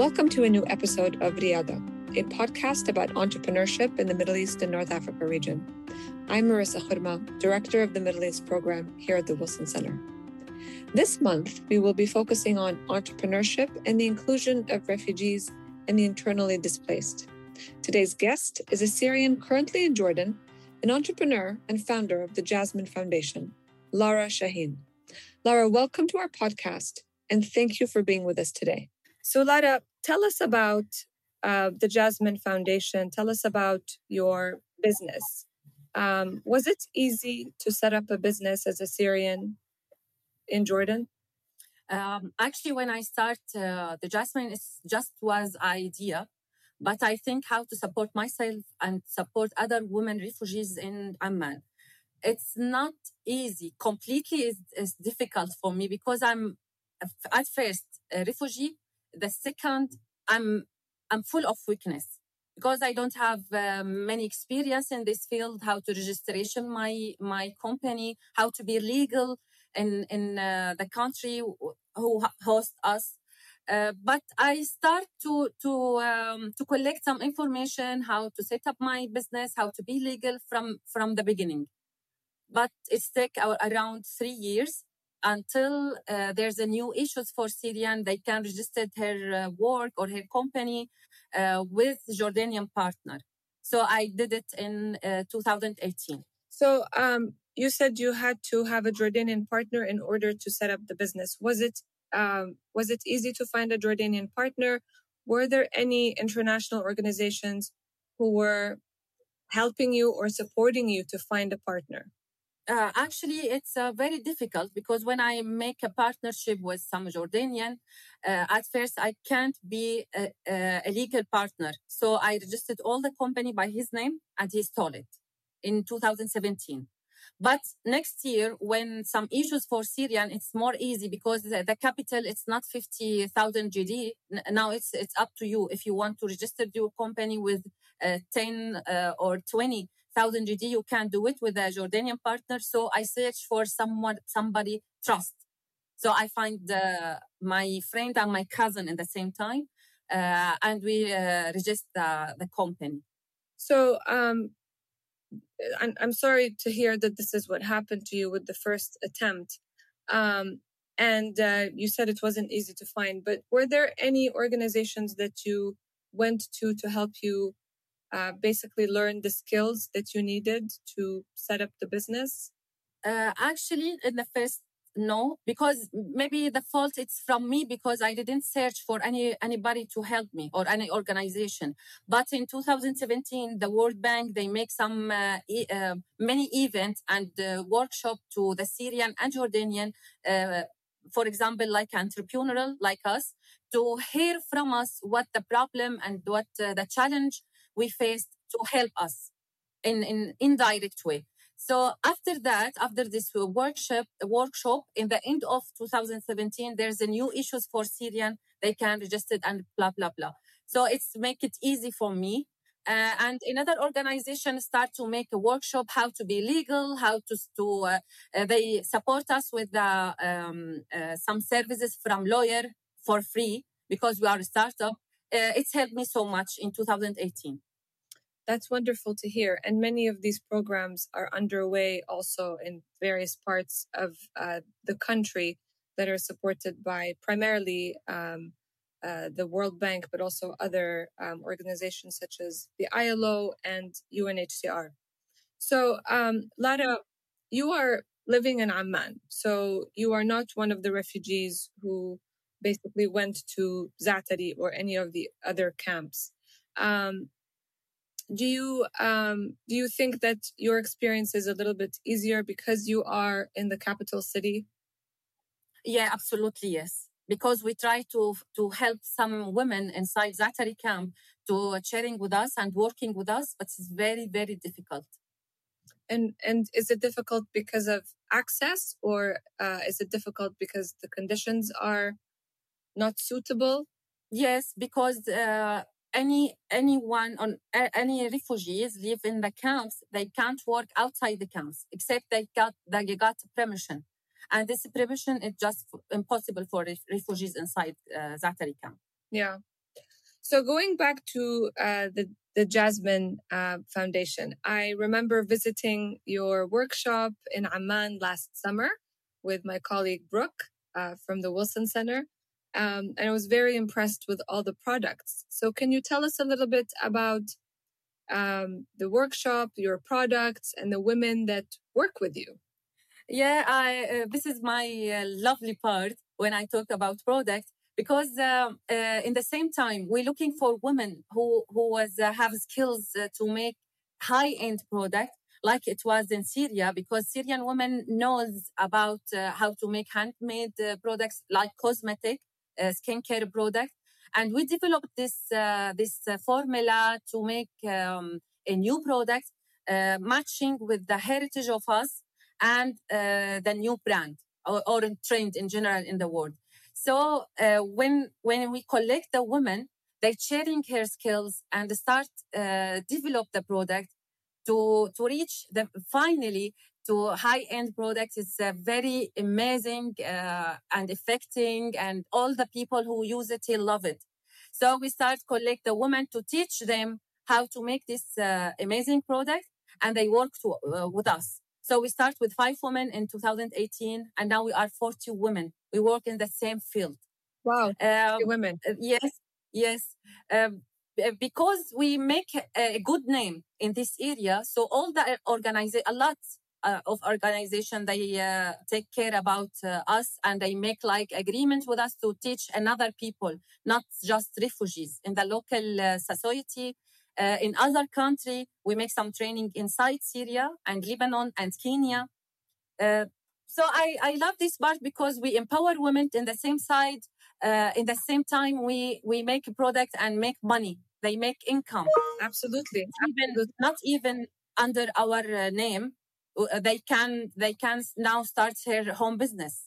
Welcome to a new episode of Riyada, a podcast about entrepreneurship in the Middle East and North Africa region. I'm Merissa Khurma, Director of the Middle East Program here at the Wilson Center. This month, we will be focusing on entrepreneurship and the inclusion of refugees and the internally displaced. Today's guest is a Syrian currently in Jordan, an entrepreneur and founder of the Jasmine Foundation, Lara Shahin. Lara, welcome to our podcast and thank you for being with us today. So, Lara, tell us about uh, the Jasmine Foundation. Tell us about your business. Um, was it easy to set up a business as a Syrian in Jordan? Um, actually, when I start uh, the Jasmine, it just was idea, but I think how to support myself and support other women refugees in Amman. It's not easy. Completely is difficult for me because I'm at first a refugee. The second, I'm I'm full of weakness because I don't have uh, many experience in this field. How to registration my my company, how to be legal in in uh, the country who host us. Uh, but I start to to um, to collect some information how to set up my business, how to be legal from from the beginning. But it's take around three years until uh, there's a new issues for Syrian. They can register her uh, work or her company uh, with Jordanian partner. So I did it in uh, 2018. So um, you said you had to have a Jordanian partner in order to set up the business. Was it um, was it easy to find a Jordanian partner? Were there any international organizations who were helping you or supporting you to find a partner? uh, actually, it's uh, very difficult because when I make a partnership with some Jordanian, uh, at first I can't be a, a, legal partner. So I registered all the company by his name and he stole it in 2017. But next year, when some issues for Syrian, it's more easy because the, the capital it's not 50,000 GD. Now it's it's up to you if you want to register your company with uh, 10 uh, or 20 1000 GD, you can do it with a Jordanian partner. So I search for someone, somebody trust. So I find uh, my friend and my cousin at the same time, uh, and we uh, register the company. So um, I'm, I'm sorry to hear that this is what happened to you with the first attempt. Um, and uh, you said it wasn't easy to find, but were there any organizations that you went to to help you uh, basically learn the skills that you needed to set up the business? Uh, actually, in the first no because maybe the fault it's from me because i didn't search for any anybody to help me or any organization but in 2017 the world bank they make some uh, e- uh, many events and uh, workshop to the syrian and jordanian uh, for example like entrepreneurial like us to hear from us what the problem and what uh, the challenge we faced to help us in in indirect way so after that, after this workshop, workshop in the end of 2017, there's a new issues for Syrian. They can register and blah, blah, blah. So it's make it easy for me. Uh, and another organization start to make a workshop how to be legal, how to, to uh, uh, they support us with the, um, uh, some services from lawyer for free because we are a startup. Uh, it's helped me so much in 2018. That's wonderful to hear. And many of these programs are underway also in various parts of uh, the country that are supported by primarily um, uh, the World Bank, but also other um, organizations such as the ILO and UNHCR. So, um, Lara, you are living in Amman. So, you are not one of the refugees who basically went to Zaatari or any of the other camps. Um, do you um, do you think that your experience is a little bit easier because you are in the capital city? Yeah, absolutely yes. Because we try to to help some women inside Zaatari camp to sharing with us and working with us, but it's very very difficult. And and is it difficult because of access, or uh, is it difficult because the conditions are not suitable? Yes, because uh, any anyone on any refugees live in the camps they can't work outside the camps except they got they got permission. And this permission is just impossible for refugees inside uh, Zaatari camp. Yeah. So going back to uh, the the Jasmine uh, Foundation, I remember visiting your workshop in Amman last summer with my colleague Brooke uh, from the Wilson Center, um, and I was very impressed with all the products. So can you tell us a little bit about um, the workshop, your products, and the women that work with you? Yeah, I, uh, this is my uh, lovely part when I talk about products because uh, uh, in the same time we're looking for women who who was uh, have skills uh, to make high end product like it was in Syria because Syrian women knows about how to make handmade products like cosmetic skincare product and we developed this this formula to make um, a new product matching with the heritage of us and uh, the new brand or, or trend in general in the world. So uh, when when we collect the women, they sharing her skills and start uh, develop the product to to reach the finally to high end products. It's uh, very amazing uh, and affecting, and all the people who use it they love it. So we start collect the women to teach them how to make this uh, amazing product, and they work to, uh, with us. So we start with five women in 2018, and now we are 40 women. We work in the same field. Wow, um, women. Uh, yes, yes. Um, because we make a good name in this area, so all the organization, a lot uh, of organization, they uh, take care about uh, us and they make like agreement with us to teach another people, not just refugees in the local uh, society uh, in other country, we make some training inside Syria and Lebanon and Kenya. Uh, so I, I love this part because we empower women in the same side. Uh, in the same time, we, we make a product and make money. They make income. Absolutely. Even, Not even under our uh, name. Uh, they can, they can now start their home business.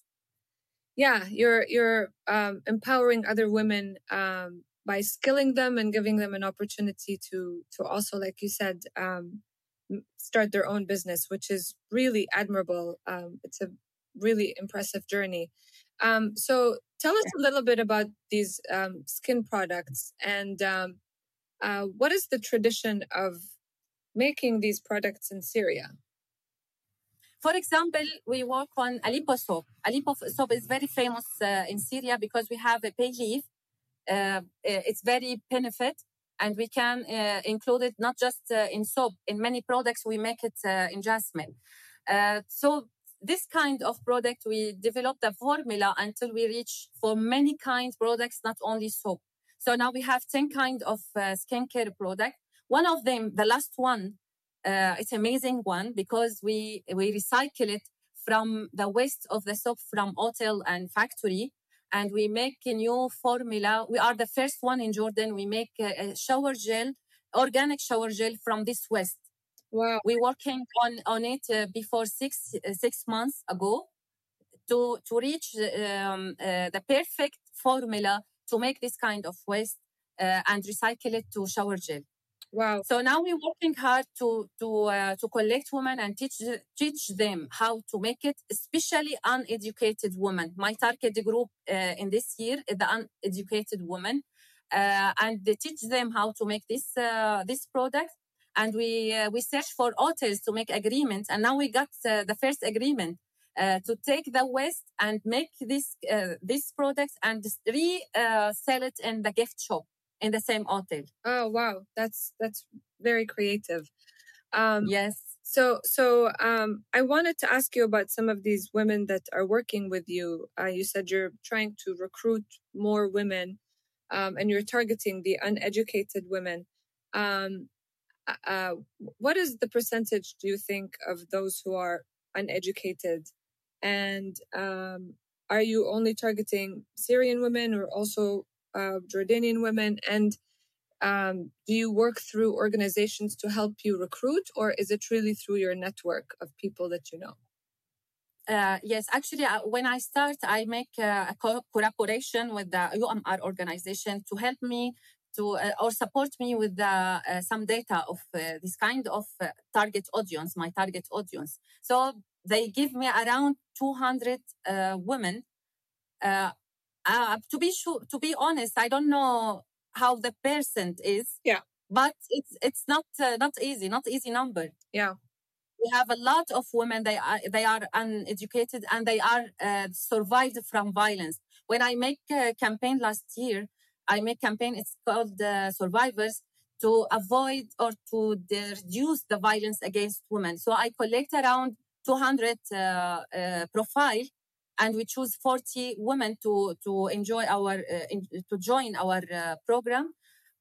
Yeah, you're, you're um, empowering other women um, by skilling them and giving them an opportunity to to also like you said um, start their own business which is really admirable. Um, it's a really impressive journey. Um, so tell us a little bit about these um, skin products and um, uh, what is the tradition of making these products in syria for example, we work on Aleppo soap. Aleppo soap is very famous uh, in Syria because we have a bay leaf uh, it's very benefit and we can uh, include it not just uh, in soap. In many products we make it in jasmine. So this kind of product we develop the formula until we reach for many kind products not only soap. So now we have 10 kind of uh, skincare product. One of them the last one uh, it's amazing one because we we recycle it from the waste of the soap from hotel and factory and we make a new formula. We are the first one in Jordan. We make a, shower gel, organic shower gel from this waste. Wow. We're working on, on it uh, before six, uh, six months ago to, to reach um, uh, the perfect formula to make this kind of waste uh, and recycle it to shower gel. Wow. So now we're working hard to to uh, to collect women and teach teach them how to make it, especially uneducated women. My target group uh, in this year is the uneducated women, uh, and they teach them how to make this uh, this product. And we uh, we search for hotels to make agreements, and now we got uh, the first agreement uh, to take the waste and make this uh, this products and re uh, sell it in the gift shop in the same hotel. Oh wow, that's that's very creative. Um, yes. So so um, I wanted to ask you about some of these women that are working with you. Uh, you said you're trying to recruit more women, um, and you're targeting the uneducated women. Um, uh, uh what is the percentage do you think of those who are uneducated, and um, are you only targeting Syrian women or also uh, Jordanian women? And um, do you work through organizations to help you recruit, or is it really through your network of people that you know? Uh, yes, actually, uh, when I start, I make uh, a co- collaboration with the UMR organization to help me to uh, or support me with uh, some data of uh, this kind of target audience, my target audience. So they give me around 200 women uh, to be sure, to be honest, I don't know how the percent is. Yeah. But it's it's not uh, not easy, not easy number. Yeah. We have a lot of women. They are they are uneducated and they are uh, survived from violence. When I make a campaign last year, I make campaign. It's called uh, Survivors to avoid or to reduce the violence against women. So I collect around 200 uh, uh, profile and we choose 40 women to to enjoy our uh, in, to join our uh, program.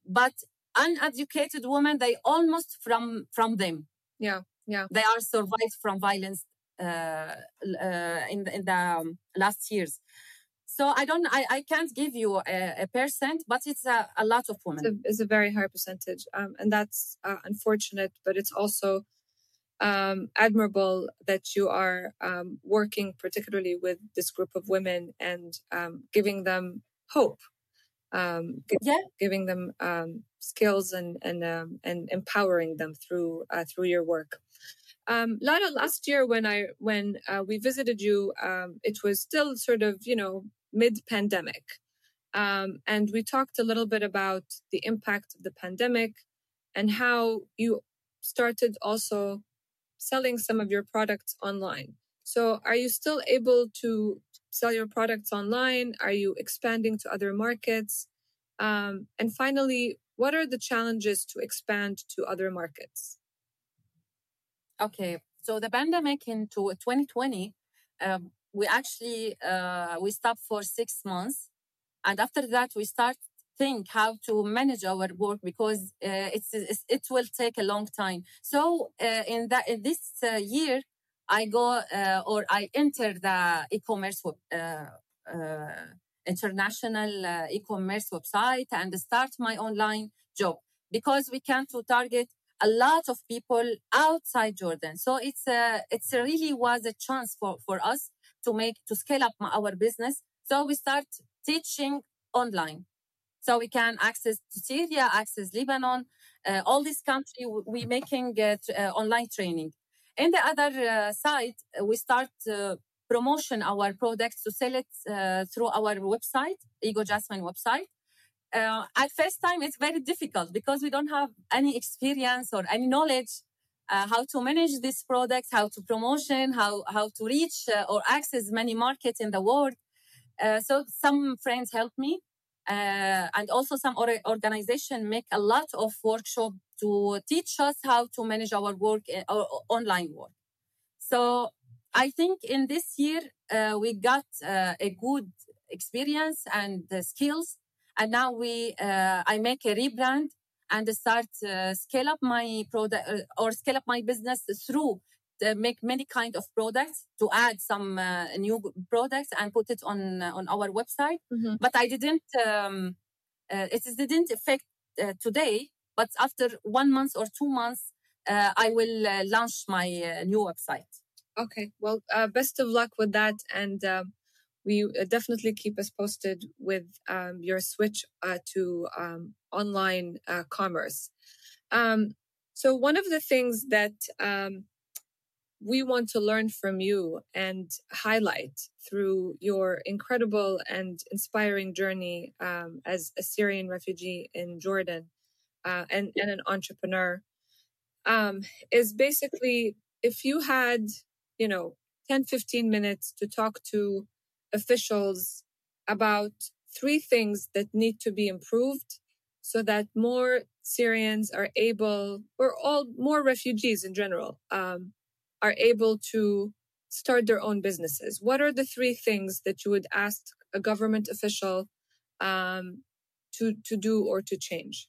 But uneducated women they almost from from them. Yeah yeah. They are survived from violence uh, uh, in the, in the um, last years. So i don't i, I can't give you a, a percent but it's a, a lot of women. It's a, it's a very high percentage. Um, and that's uh, unfortunate but it's also um, admirable that you are um, working particularly with this group of women and um, giving them hope, um, yeah. giving them um, skills and and um, and empowering them through uh, through your work. Um, Lara, last year when I when uh, we visited you, it was still sort of you know mid pandemic, and we talked a little bit about the impact of the pandemic and how you started also selling some of your products online. So, are you still able to sell your products online? Are you expanding to other markets? Um, and finally, what are the challenges to expand to other markets? Okay, so the pandemic into 2020, um, we actually uh, we stopped for six months, and after that we start think how to manage our work because uh, it's, it's, it will take a long time. So uh, in that in this uh, year, I go or I enter the e-commerce international e-commerce website and start my online job because we can to target a lot of people outside Jordan. So it's a, it's really was a chance for, for us to make to scale up our business. So we start teaching online so we can access Syria, access Lebanon, uh, all these countries. We making uh, online training. In the other uh, side, uh, we start uh, promotion our products to sell it uh, through our website, Ego Jasmine website. at first time, it's very difficult because we don't have any experience or any knowledge how to manage these products, how to promotion, how how to reach or access many markets in the world. so some friends helped me uh, and also some or- organization make a lot of workshop to teach us how to manage our work uh, online work. So i think in this year uh, we got uh, a good experience and skills. And now we uh, i make a rebrand and start uh, scale up my product or scale up my business through make many kind of products to add some uh, new products and put it on uh, on our website. Mm-hmm. But I didn't. Um, uh, it didn't affect uh, today. But after one month or two months, uh, I will uh, launch my new website. Okay. Well, best of luck with that, and um, we definitely keep us posted with um, your switch to um, online commerce. Um, so one of the things that um, we want to learn from you and highlight through your incredible and inspiring journey um, as a Syrian refugee in Jordan uh, and, and an entrepreneur um, is basically if you had, you know, 10, 15 minutes to talk to officials about three things that need to be improved so that more Syrians are able, or all more refugees in general, um, are able to start their own businesses? What are the three things that you would ask a government official um, to to do or to change?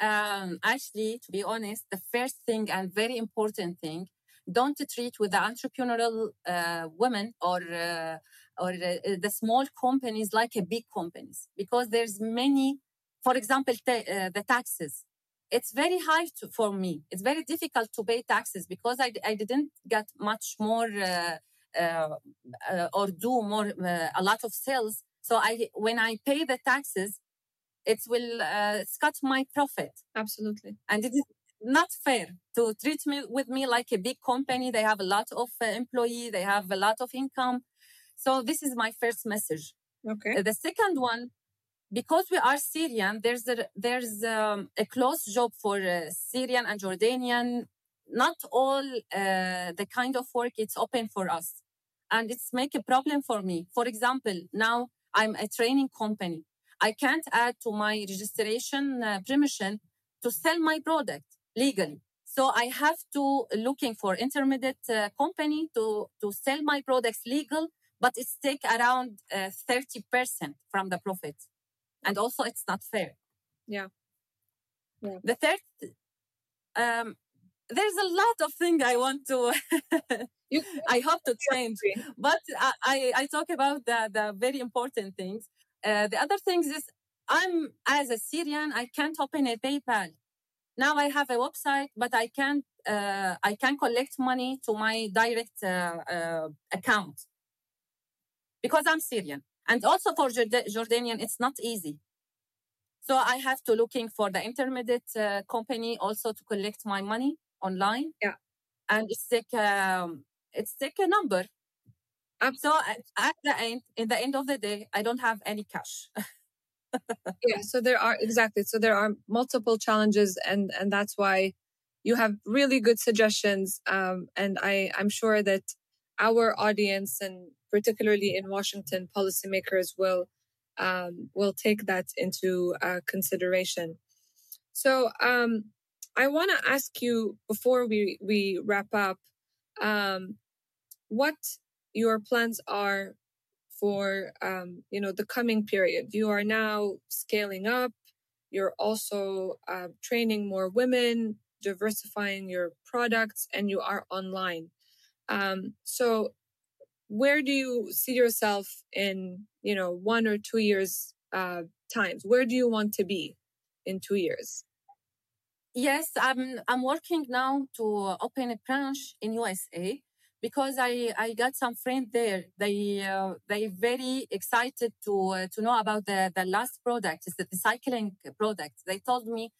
Um, actually, to be honest, the first thing and very important thing, don't treat with the entrepreneurial uh, women or uh, or uh, the small companies like a big companies because there's many. For example, uh, the taxes it's very high to, for me. It's very difficult to pay taxes because I, I didn't get much more uh, uh, uh, or do more uh, a lot of sales. So I when I pay the taxes, it will uh, cut my profit. Absolutely, and it is not fair to treat me with me like a big company. They have a lot of uh, employee. They have a lot of income. So this is my first message. Okay. the second one because we are Syrian, there's a, there's um, a close job for uh, Syrian and Jordanian. Not all uh, the kind of work it's open for us, and it's make a problem for me. For example, now I'm a training company. I can't add to my registration uh, permission to sell my product legally. So I have to looking for intermediate uh, company to, to sell my products legal, but it's take around uh, 30% from the profit. And also it's not fair. Yeah. yeah. The third, um, there's a lot of things I want to, I hope to change, but I, I, I talk about the, the very important things. Uh, the other things is I'm as a Syrian, I can't open a PayPal. Now I have a website, but I can't. Uh, I can collect money to my direct uh, uh account because I'm Syrian, and also for Jordanian, it's not easy. So I have to looking for the intermediate uh, company also to collect my money online. Yeah, and it's like um, it's like a number um, so at the end, in the end of the day, I don't have any cash. yeah. So there are exactly. So there are multiple challenges, and and that's why you have really good suggestions. Um, and I I'm sure that our audience and particularly in Washington, policymakers will um, will take that into uh, consideration. So um, I want to ask you before we we wrap up, um, what your plans are for um, you know the coming period. You are now scaling up. You're also uh, training more women, diversifying your products, and you are online. Um, so, where do you see yourself in you know one or two years uh, times? Where do you want to be in two years? Yes, I'm I'm working now to open a branch in USA because I, I got some friends there. They uh, they very excited to uh, to know about the, the last product. It's the recycling product. They told me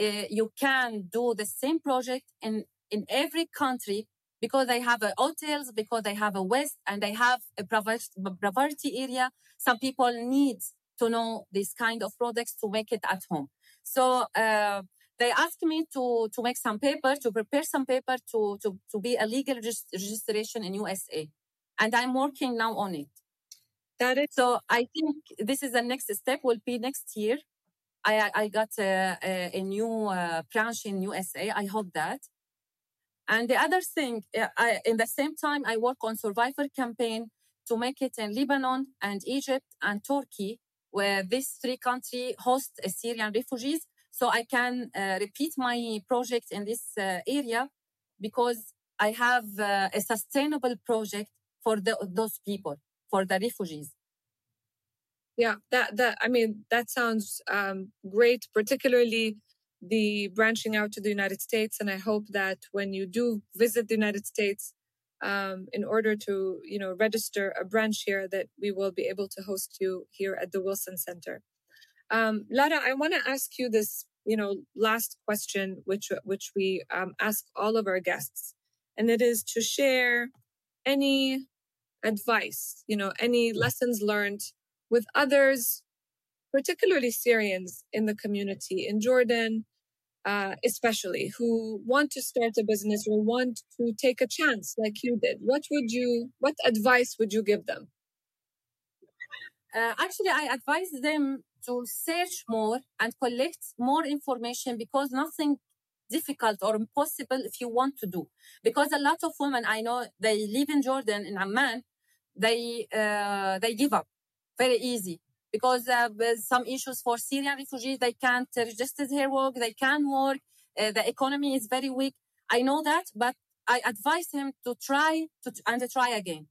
uh, you can do the same project in in every country because they have a hotels, because they have a west and they have a poverty area. Some people need to know this kind of products to make it at home. So uh, they asked me to, to make some paper, to prepare some paper to, to, to be a legal registration in USA. And I'm working now on it. That is- so I think this is the next step will be next year. I, I got a, a, a new uh, branch in USA. I hope that. And the other thing, I, in the same time, I work on survivor campaign to make it in Lebanon and Egypt and Turkey, where these three countries host Syrian refugees so I can uh, repeat my project in this uh, area because I have uh, a sustainable project for the, those people, for the refugees. Yeah, that that I mean that sounds um, great, particularly the branching out to the United States. And I hope that when you do visit the United States, um, in order to you know register a branch here, that we will be able to host you here at the Wilson Center. Um, Lara, I want to ask you this, you know, last question, which which we um, ask all of our guests, and it is to share any advice, you know, any lessons learned with others, particularly Syrians in the community in Jordan, uh, especially who want to start a business or want to take a chance like you did. What would you? What advice would you give them? Uh, actually, I advise them to search more and collect more information because nothing difficult or impossible if you want to do. Because a lot of women I know they live in Jordan in Amman, they uh, they give up very easy because uh, some issues for Syrian refugees they can't register their work, they can't work, uh, the economy is very weak. I know that, but I advise him to try to and to try again.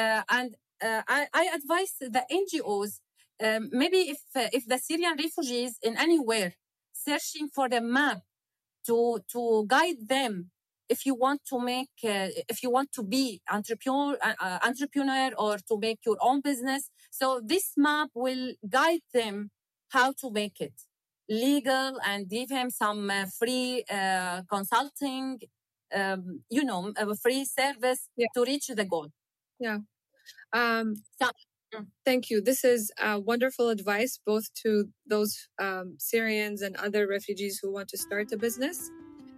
Uh, and uh, I, I advise the NGOs um, maybe if uh, if the Syrian refugees in anywhere searching for the map to to guide them if you want to make uh, if you want to be entrepreneur uh, uh, entrepreneur or to make your own business so this map will guide them how to make it. Legal and give him some uh, free uh, consulting um, you know a free service yeah. to reach the goal. Yeah. Um, so, Thank you. This is uh, wonderful advice, both to those um, Syrians and other refugees who want to start a business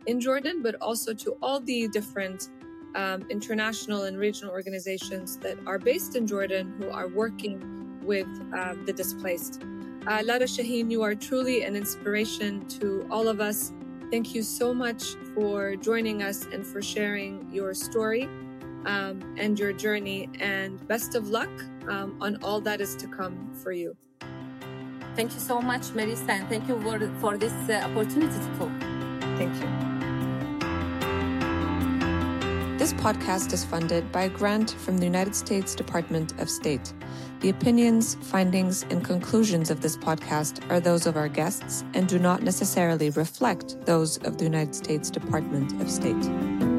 in Jordan, but also to all the different um, international and regional organizations that are based in Jordan who are working with uh, the displaced. Uh, Lara Shahin, you are truly an inspiration to all of us. Thank you so much for joining us and for sharing your story um, and your journey. And best of luck um, on all that is to come for you. Thank you so much, Merissa, and thank you for, for this uh, opportunity to talk. Thank you. This podcast is funded by a grant from the United States Department of State. The opinions, findings, and conclusions of this podcast are those of our guests and do not necessarily reflect those of the United States Department of State.